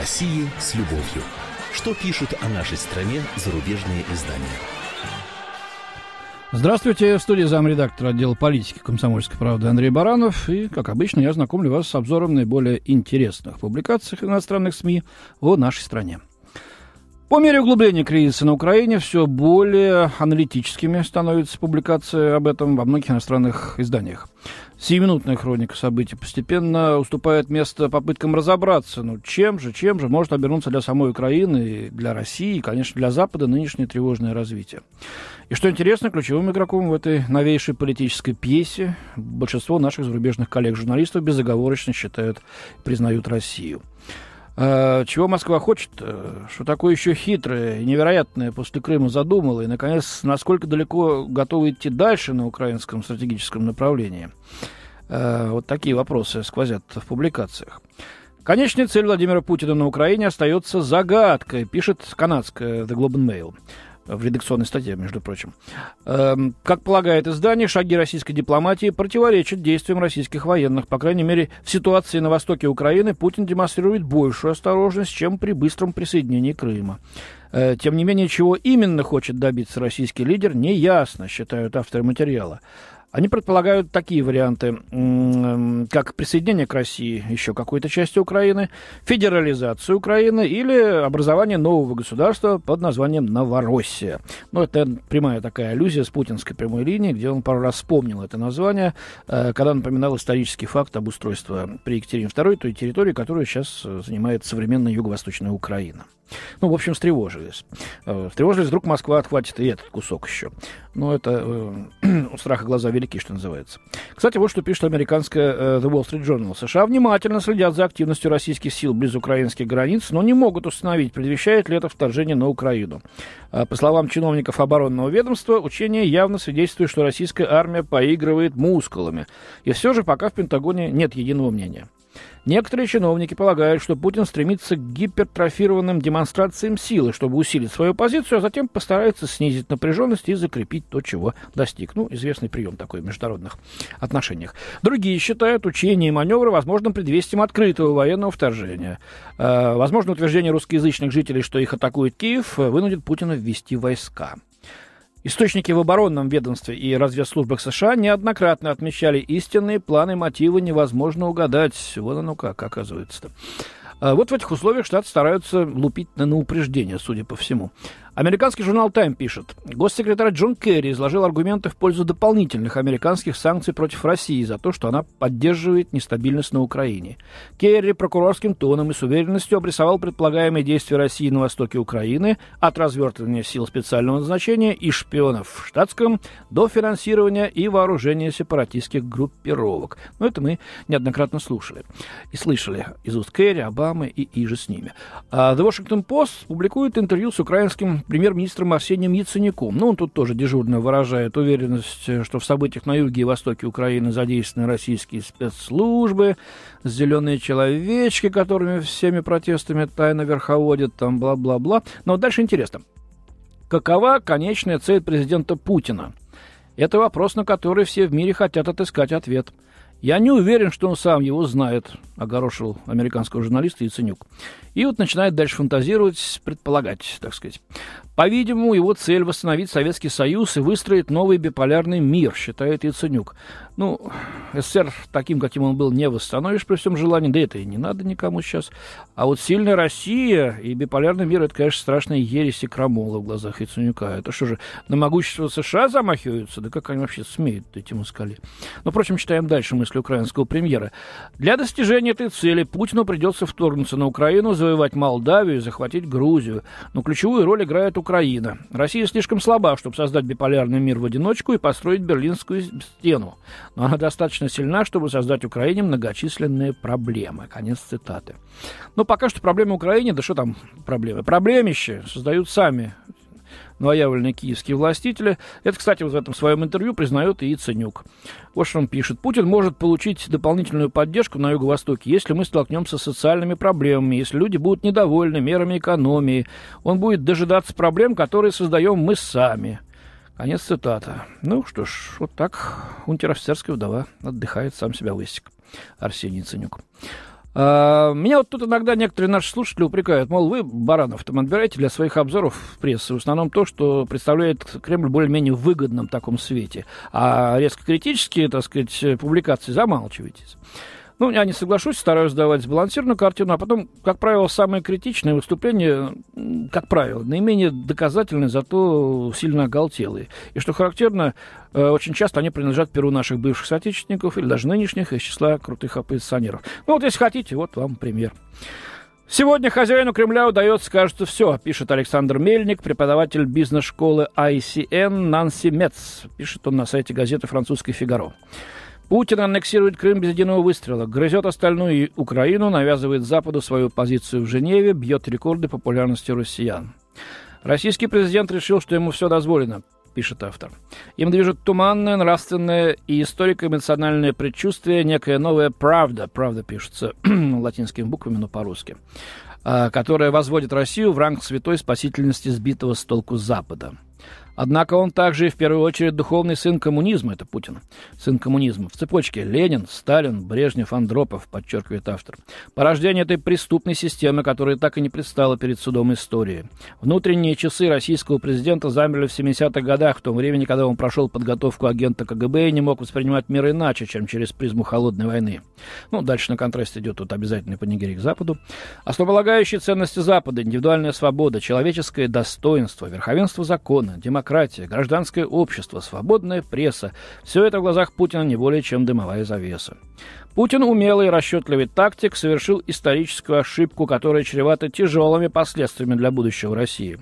России с любовью. Что пишут о нашей стране зарубежные издания? Здравствуйте, в студии замредактора отдела политики комсомольской правды Андрей Баранов. И, как обычно, я знакомлю вас с обзором наиболее интересных публикаций иностранных СМИ о нашей стране. По мере углубления кризиса на Украине все более аналитическими становятся публикации об этом во многих иностранных изданиях. Сиюминутная хроника событий постепенно уступает место попыткам разобраться, ну чем же, чем же может обернуться для самой Украины, для России и, конечно, для Запада нынешнее тревожное развитие. И что интересно, ключевым игроком в этой новейшей политической пьесе большинство наших зарубежных коллег-журналистов безоговорочно считают, признают Россию. А, чего Москва хочет? Э, что такое еще хитрое, невероятное после Крыма задумала? И, наконец, насколько далеко готовы идти дальше на украинском стратегическом направлении? Э, вот такие вопросы сквозят в публикациях. Конечная цель Владимира Путина на Украине остается загадкой, пишет канадская The Globe and Mail в редакционной статье, между прочим. Эм, как полагает издание, шаги российской дипломатии противоречат действиям российских военных. По крайней мере, в ситуации на востоке Украины Путин демонстрирует большую осторожность, чем при быстром присоединении Крыма. Э, тем не менее, чего именно хочет добиться российский лидер, не ясно, считают авторы материала. Они предполагают такие варианты, как присоединение к России еще какой-то части Украины, федерализацию Украины или образование нового государства под названием Новороссия. Ну, это прямая такая аллюзия с путинской прямой линии, где он пару раз вспомнил это название, э, когда напоминал исторический факт обустройства при Екатерине II той территории, которую сейчас э, занимает современная юго-восточная Украина. Ну, в общем, встревожились. Э, встревожились, вдруг Москва отхватит и этот кусок еще. Ну, это э, у страха глаза велики, что называется. Кстати, вот что пишет американская э, The Wall Street Journal. США внимательно следят за активностью российских сил близ украинских границ, но не могут установить, предвещает ли это вторжение на Украину. По словам чиновников оборонного ведомства, учение явно свидетельствует, что российская армия поигрывает мускулами. И все же пока в Пентагоне нет единого мнения. Некоторые чиновники полагают, что Путин стремится к гипертрофированным демонстрациям силы, чтобы усилить свою позицию, а затем постарается снизить напряженность и закрепить то, чего достиг. Ну, известный прием такой в международных отношениях. Другие считают учения и маневры возможным предвестием открытого военного вторжения. Э, возможно, утверждение русскоязычных жителей, что их атакует Киев, вынудит Путина ввести войска. Источники в оборонном ведомстве и разведслужбах США неоднократно отмечали истинные планы мотивы невозможно угадать. Вот оно как, оказывается-то. А вот в этих условиях Штаты стараются лупить на, на упреждение, судя по всему. Американский журнал «Тайм» пишет, госсекретарь Джон Керри изложил аргументы в пользу дополнительных американских санкций против России за то, что она поддерживает нестабильность на Украине. Керри прокурорским тоном и с уверенностью обрисовал предполагаемые действия России на востоке Украины от развертывания сил специального назначения и шпионов в штатском до финансирования и вооружения сепаратистских группировок. Но это мы неоднократно слушали и слышали из уст Керри, Обамы и иже с ними. А The Washington Post публикует интервью с украинским премьер-министром Арсением Яценюком. Ну, он тут тоже дежурно выражает уверенность, что в событиях на юге и востоке Украины задействованы российские спецслужбы, зеленые человечки, которыми всеми протестами тайно верховодят, там бла-бла-бла. Но дальше интересно. Какова конечная цель президента Путина? Это вопрос, на который все в мире хотят отыскать ответ – я не уверен, что он сам его знает, огорошил американского журналиста Яценюк. И вот начинает дальше фантазировать, предполагать, так сказать. По-видимому, его цель восстановить Советский Союз и выстроить новый биполярный мир, считает Яценюк. Ну, СССР таким, каким он был, не восстановишь при всем желании, да это и не надо никому сейчас. А вот сильная Россия и биполярный мир, это, конечно, страшная ересь и крамола в глазах Яценюка. Это что же, на могущество США замахиваются? Да как они вообще смеют, эти москали? Ну, впрочем, читаем дальше мысли украинского премьера. Для достижения этой цели Путину придется вторгнуться на Украину, завоевать Молдавию и захватить Грузию. Но ключевую роль играет Украина. Россия слишком слаба, чтобы создать биполярный мир в одиночку и построить Берлинскую стену. Но она достаточно сильна, чтобы создать Украине многочисленные проблемы. Конец цитаты. Но пока что проблемы Украине, да что там проблемы? Проблемище создают сами новоявленные киевские властители. Это, кстати, вот в этом своем интервью признает и Яценюк. Вот что он пишет. Путин может получить дополнительную поддержку на Юго-Востоке, если мы столкнемся с социальными проблемами, если люди будут недовольны мерами экономии. Он будет дожидаться проблем, которые создаем мы сами. Конец цитата. Ну что ж, вот так унтер-офицерская вдова отдыхает, сам себя высек. Арсений Ценюк. А, меня вот тут иногда некоторые наши слушатели упрекают, мол, вы, Баранов, там отбираете для своих обзоров в прессе в основном то, что представляет Кремль более-менее выгодном таком свете, а резко критические, так сказать, публикации замалчиваетесь. Ну, я не соглашусь, стараюсь давать сбалансированную картину, а потом, как правило, самые критичные выступления, как правило, наименее доказательные, зато сильно оголтелые. И что характерно, э, очень часто они принадлежат перу наших бывших соотечественников или даже нынешних из числа крутых оппозиционеров. Ну, вот если хотите, вот вам пример. Сегодня хозяину Кремля удается, кажется, все, пишет Александр Мельник, преподаватель бизнес-школы ICN Нанси Мец. Пишет он на сайте газеты «Французской Фигаро». Путин аннексирует Крым без единого выстрела, грызет остальную Украину, навязывает Западу свою позицию в Женеве, бьет рекорды популярности россиян. Российский президент решил, что ему все дозволено, пишет автор. Им движет туманное, нравственное и историко-эмоциональное предчувствие, некая новая правда, правда пишется латинскими буквами, но по-русски, а, которая возводит Россию в ранг святой спасительности сбитого с толку Запада. Однако он также и в первую очередь духовный сын коммунизма, это Путин, сын коммунизма. В цепочке Ленин, Сталин, Брежнев, Андропов, подчеркивает автор. Порождение этой преступной системы, которая так и не предстала перед судом истории. Внутренние часы российского президента замерли в 70-х годах, в том времени, когда он прошел подготовку агента КГБ и не мог воспринимать мир иначе, чем через призму холодной войны. Ну, дальше на контраст идет тут обязательный панигерик Западу. Основополагающие ценности Запада, индивидуальная свобода, человеческое достоинство, верховенство закона, демократия, демократия, гражданское общество, свободная пресса – все это в глазах Путина не более чем дымовая завеса. Путин, умелый и расчетливый тактик, совершил историческую ошибку, которая чревата тяжелыми последствиями для будущего России.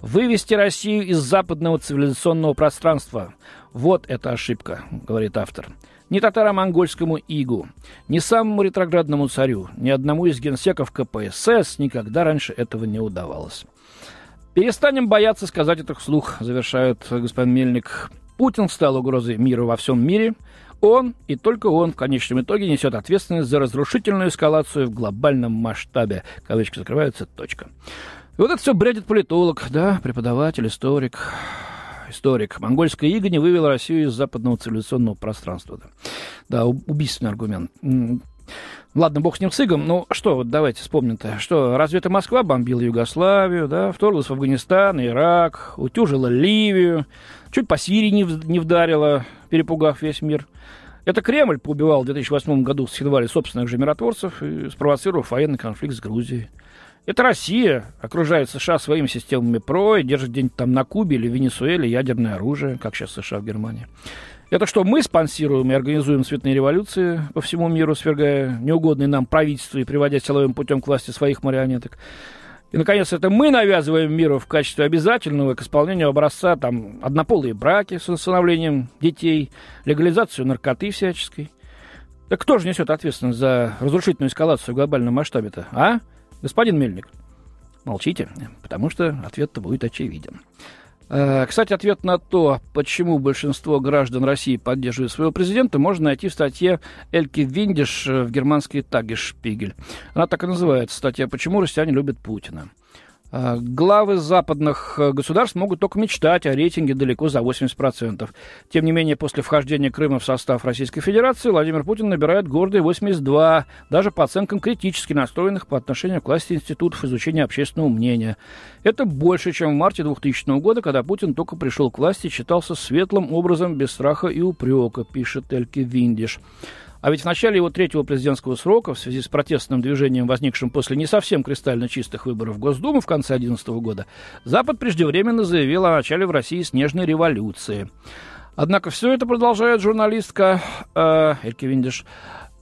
Вывести Россию из западного цивилизационного пространства – вот эта ошибка, говорит автор. Ни татаро-монгольскому игу, ни самому ретроградному царю, ни одному из генсеков КПСС никогда раньше этого не удавалось. Перестанем бояться сказать это вслух, завершает господин Мельник. Путин стал угрозой миру во всем мире. Он и только он в конечном итоге несет ответственность за разрушительную эскалацию в глобальном масштабе. Кавычки закрываются, точка. И вот это все бредит политолог, да, преподаватель, историк. Историк. Монгольская ига не вывела Россию из западного цивилизационного пространства. Да убийственный аргумент. Ладно, бог с ним с игом, ну что, вот давайте вспомним-то, что разве это Москва бомбила Югославию, да, вторглась в Афганистан, Ирак, утюжила Ливию, чуть по Сирии не, не вдарила, перепугав весь мир. Это Кремль поубивал в 2008 году с едва ли собственных же миротворцев и спровоцировав военный конфликт с Грузией. Это Россия окружает США своими системами ПРО и держит где-нибудь там на Кубе или Венесуэле ядерное оружие, как сейчас США в Германии. Это что, мы спонсируем и организуем цветные революции по всему миру, свергая неугодные нам правительства и приводя силовым путем к власти своих марионеток. И, наконец, это мы навязываем миру в качестве обязательного к исполнению образца там, однополые браки с усыновлением детей, легализацию наркоты всяческой. Так кто же несет ответственность за разрушительную эскалацию в глобальном масштабе-то, а, господин Мельник? Молчите, потому что ответ-то будет очевиден. Э, кстати, ответ на то, почему большинство граждан России поддерживают своего президента, можно найти в статье Эльки Виндиш в германской Тагешпигель. Она так и называется, статья «Почему россияне любят Путина». А, главы западных э, государств могут только мечтать о рейтинге далеко за 80%. Тем не менее, после вхождения Крыма в состав Российской Федерации Владимир Путин набирает гордые 82, даже по оценкам критически настроенных по отношению к власти институтов изучения общественного мнения. Это больше, чем в марте 2000 года, когда Путин только пришел к власти и считался светлым образом без страха и упрека, пишет Эльке Виндиш. А ведь в начале его третьего президентского срока, в связи с протестным движением, возникшим после не совсем кристально чистых выборов в Госдуму в конце 2011 года, Запад преждевременно заявил о начале в России снежной революции. Однако все это продолжает журналистка э, Эльки Виндиш.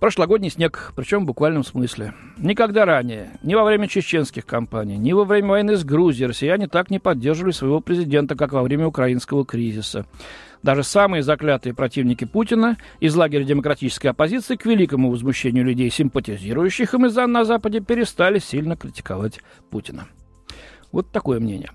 Прошлогодний снег, причем в буквальном смысле. Никогда ранее, ни во время чеченских кампаний, ни во время войны с Грузией россияне так не поддерживали своего президента, как во время украинского кризиса. Даже самые заклятые противники Путина из лагеря демократической оппозиции к великому возмущению людей, симпатизирующих им из на Западе, перестали сильно критиковать Путина. Вот такое мнение.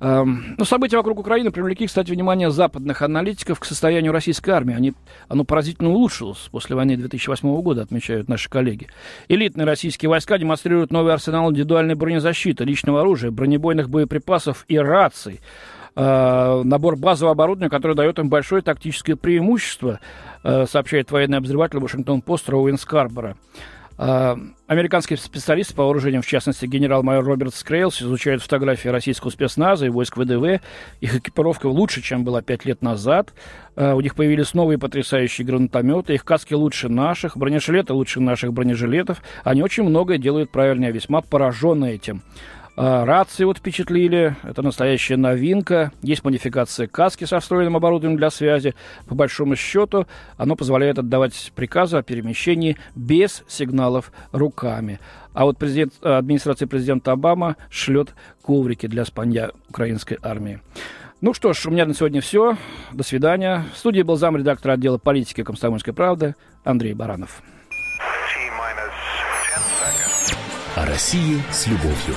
Но ну, события вокруг Украины привлекли, кстати, внимание западных аналитиков к состоянию российской армии. Они, оно поразительно улучшилось после войны 2008 года, отмечают наши коллеги. Элитные российские войска демонстрируют новый арсенал индивидуальной бронезащиты, личного оружия, бронебойных боеприпасов и раций. Э, набор базового оборудования, который дает им большое тактическое преимущество, э, сообщает военный обозреватель Вашингтон-Пост Роуэн Скарбора. А, американские специалисты по вооружениям, в частности, генерал-майор Роберт Скейлс, изучают фотографии российского спецназа и войск ВДВ. Их экипировка лучше, чем была пять лет назад. А, у них появились новые потрясающие гранатометы. Их каски лучше наших, бронежилеты лучше наших бронежилетов. Они очень многое делают правильно. Я весьма поражен этим. А, рации вот впечатлили, это настоящая новинка. Есть модификация каски со встроенным оборудованием для связи. По большому счету, оно позволяет отдавать приказы о перемещении без сигналов руками. А вот президент, администрация президента Обама шлет коврики для спанья украинской армии. Ну что ж, у меня на сегодня все. До свидания. В студии был замредактор отдела политики комсомольской правды Андрей Баранов. О России с любовью.